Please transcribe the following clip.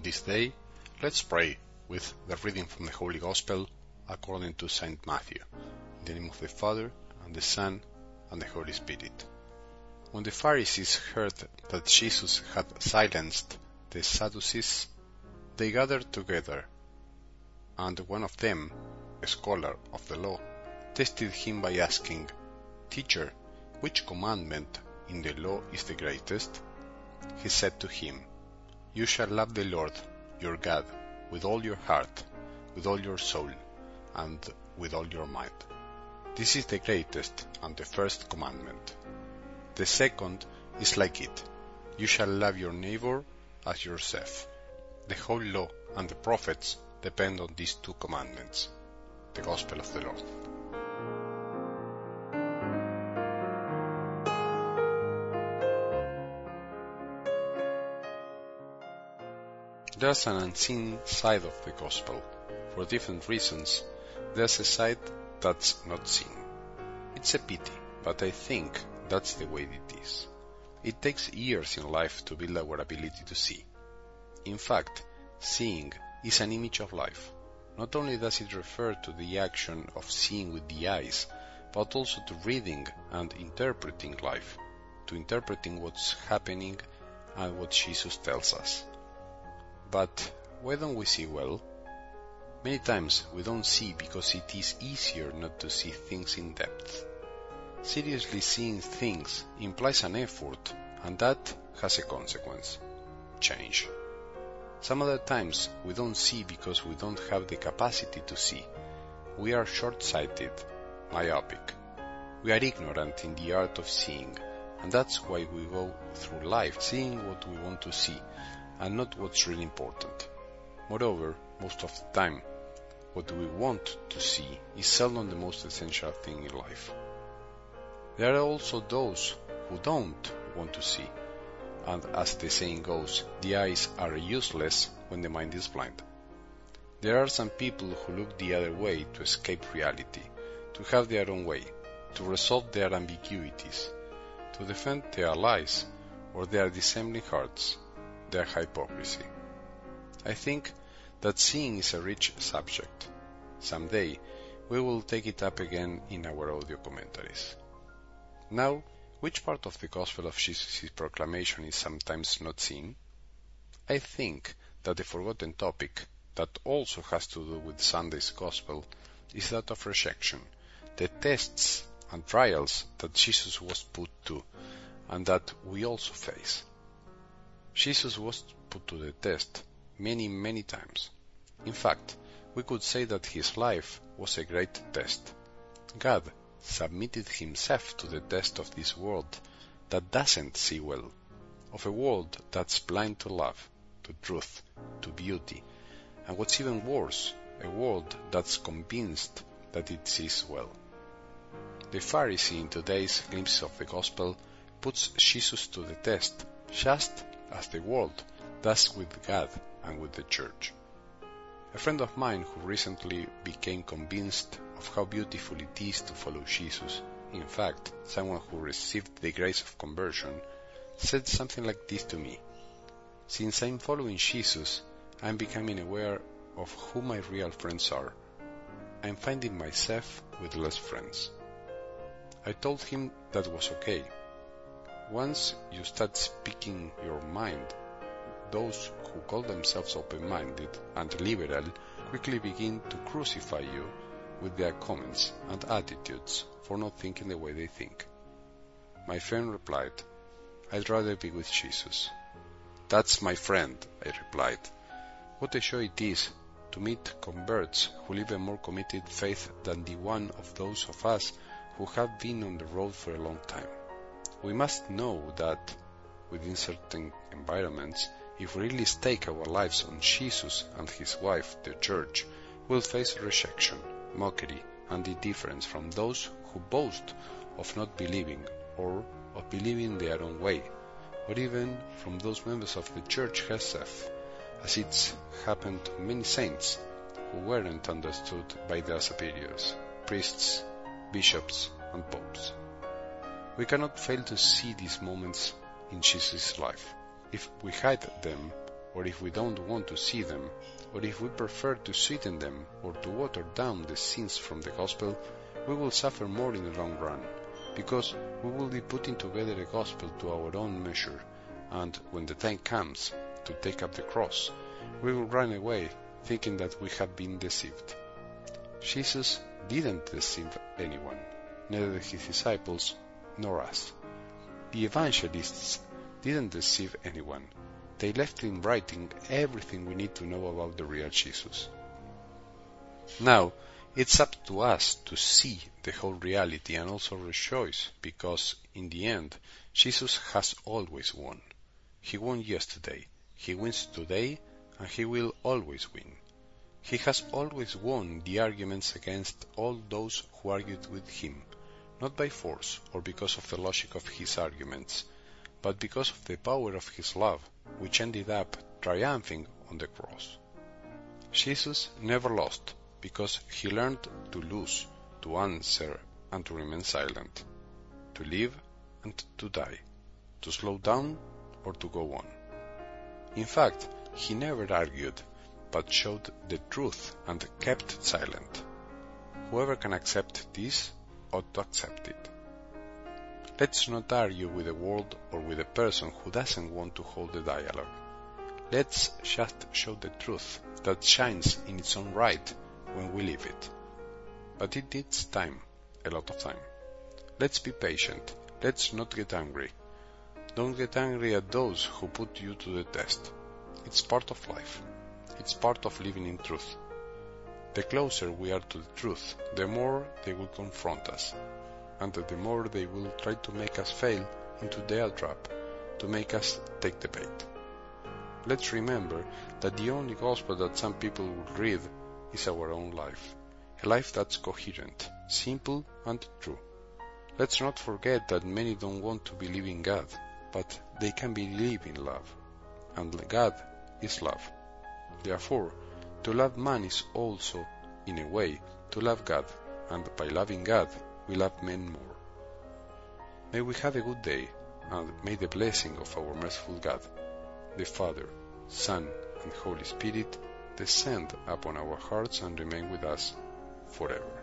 On this day, let's pray with the reading from the Holy Gospel according to St. Matthew. In the name of the Father, and the Son, and the Holy Spirit. When the Pharisees heard that Jesus had silenced the Sadducees, they gathered together, and one of them, a scholar of the law, tested him by asking, Teacher, which commandment in the law is the greatest? He said to him, You shall love the Lord your God with all your heart, with all your soul, and with all your mind. This is the greatest and the first commandment. The second is like it. You shall love your neighbor as yourself. The whole law and the prophets depend on these two commandments. The Gospel of the Lord. There's an unseen side of the gospel. For different reasons, there's a side that's not seen. It's a pity, but I think that's the way it is. It takes years in life to build our ability to see. In fact, seeing is an image of life. Not only does it refer to the action of seeing with the eyes, but also to reading and interpreting life, to interpreting what's happening and what Jesus tells us. But why don't we see well? Many times we don't see because it is easier not to see things in depth. Seriously seeing things implies an effort, and that has a consequence change. Some other times we don't see because we don't have the capacity to see. We are short sighted, myopic. We are ignorant in the art of seeing, and that's why we go through life seeing what we want to see and not what's really important. Moreover, most of the time, what we want to see is seldom the most essential thing in life. There are also those who don't want to see, and as the saying goes, the eyes are useless when the mind is blind. There are some people who look the other way to escape reality, to have their own way, to resolve their ambiguities, to defend their lies or their dissembling hearts, their hypocrisy. I think that seeing is a rich subject. Someday we will take it up again in our audio commentaries. Now, which part of the Gospel of Jesus' proclamation is sometimes not seen? I think that the forgotten topic that also has to do with Sunday's Gospel is that of rejection, the tests and trials that Jesus was put to and that we also face. Jesus was put to the test many, many times. In fact, we could say that his life was a great test. God submitted himself to the test of this world that doesn't see well, of a world that's blind to love, to truth, to beauty, and what's even worse, a world that's convinced that it sees well. The Pharisee in today's glimpse of the gospel puts Jesus to the test just as the world does with God and with the Church. A friend of mine who recently became convinced of how beautiful it is to follow Jesus, in fact, someone who received the grace of conversion, said something like this to me. Since I'm following Jesus, I'm becoming aware of who my real friends are. I'm finding myself with less friends. I told him that was okay once you start speaking your mind, those who call themselves open-minded and liberal quickly begin to crucify you with their comments and attitudes for not thinking the way they think. My friend replied, I'd rather be with Jesus. That's my friend, I replied. What a joy it is to meet converts who live a more committed faith than the one of those of us who have been on the road for a long time. We must know that within certain environments, if we really stake our lives on Jesus and his wife, the Church, we'll face rejection, mockery, and indifference from those who boast of not believing or of believing their own way, or even from those members of the Church herself, as it's happened to many saints who weren't understood by their superiors, priests, bishops, and popes. We cannot fail to see these moments in Jesus' life. If we hide them, or if we don't want to see them, or if we prefer to sweeten them or to water down the sins from the gospel, we will suffer more in the long run, because we will be putting together the gospel to our own measure, and when the time comes to take up the cross, we will run away thinking that we have been deceived. Jesus didn't deceive anyone, neither his disciples nor us. The evangelists didn't deceive anyone. They left in writing everything we need to know about the real Jesus. Now, it's up to us to see the whole reality and also rejoice because, in the end, Jesus has always won. He won yesterday, he wins today, and he will always win. He has always won the arguments against all those who argued with him, not by force or because of the logic of his arguments, but because of the power of his love, which ended up triumphing on the cross. Jesus never lost because he learned to lose, to answer and to remain silent, to live and to die, to slow down or to go on. In fact, he never argued, but showed the truth and kept silent. Whoever can accept this ought to accept it. Let's not argue with the world or with a person who doesn't want to hold the dialogue. Let's just show the truth that shines in its own right when we live it. But it needs time, a lot of time. Let's be patient. Let's not get angry. Don't get angry at those who put you to the test. It's part of life. It's part of living in truth. The closer we are to the truth, the more they will confront us, and the more they will try to make us fail into their trap, to make us take the bait. Let's remember that the only gospel that some people will read is our own life, a life that's coherent, simple, and true. Let's not forget that many don't want to believe in God, but they can believe in love, and God is love. Therefore, to love man is also, in a way, to love God, and by loving God, we love men more. May we have a good day, and may the blessing of our merciful God, the Father, Son, and Holy Spirit descend upon our hearts and remain with us forever.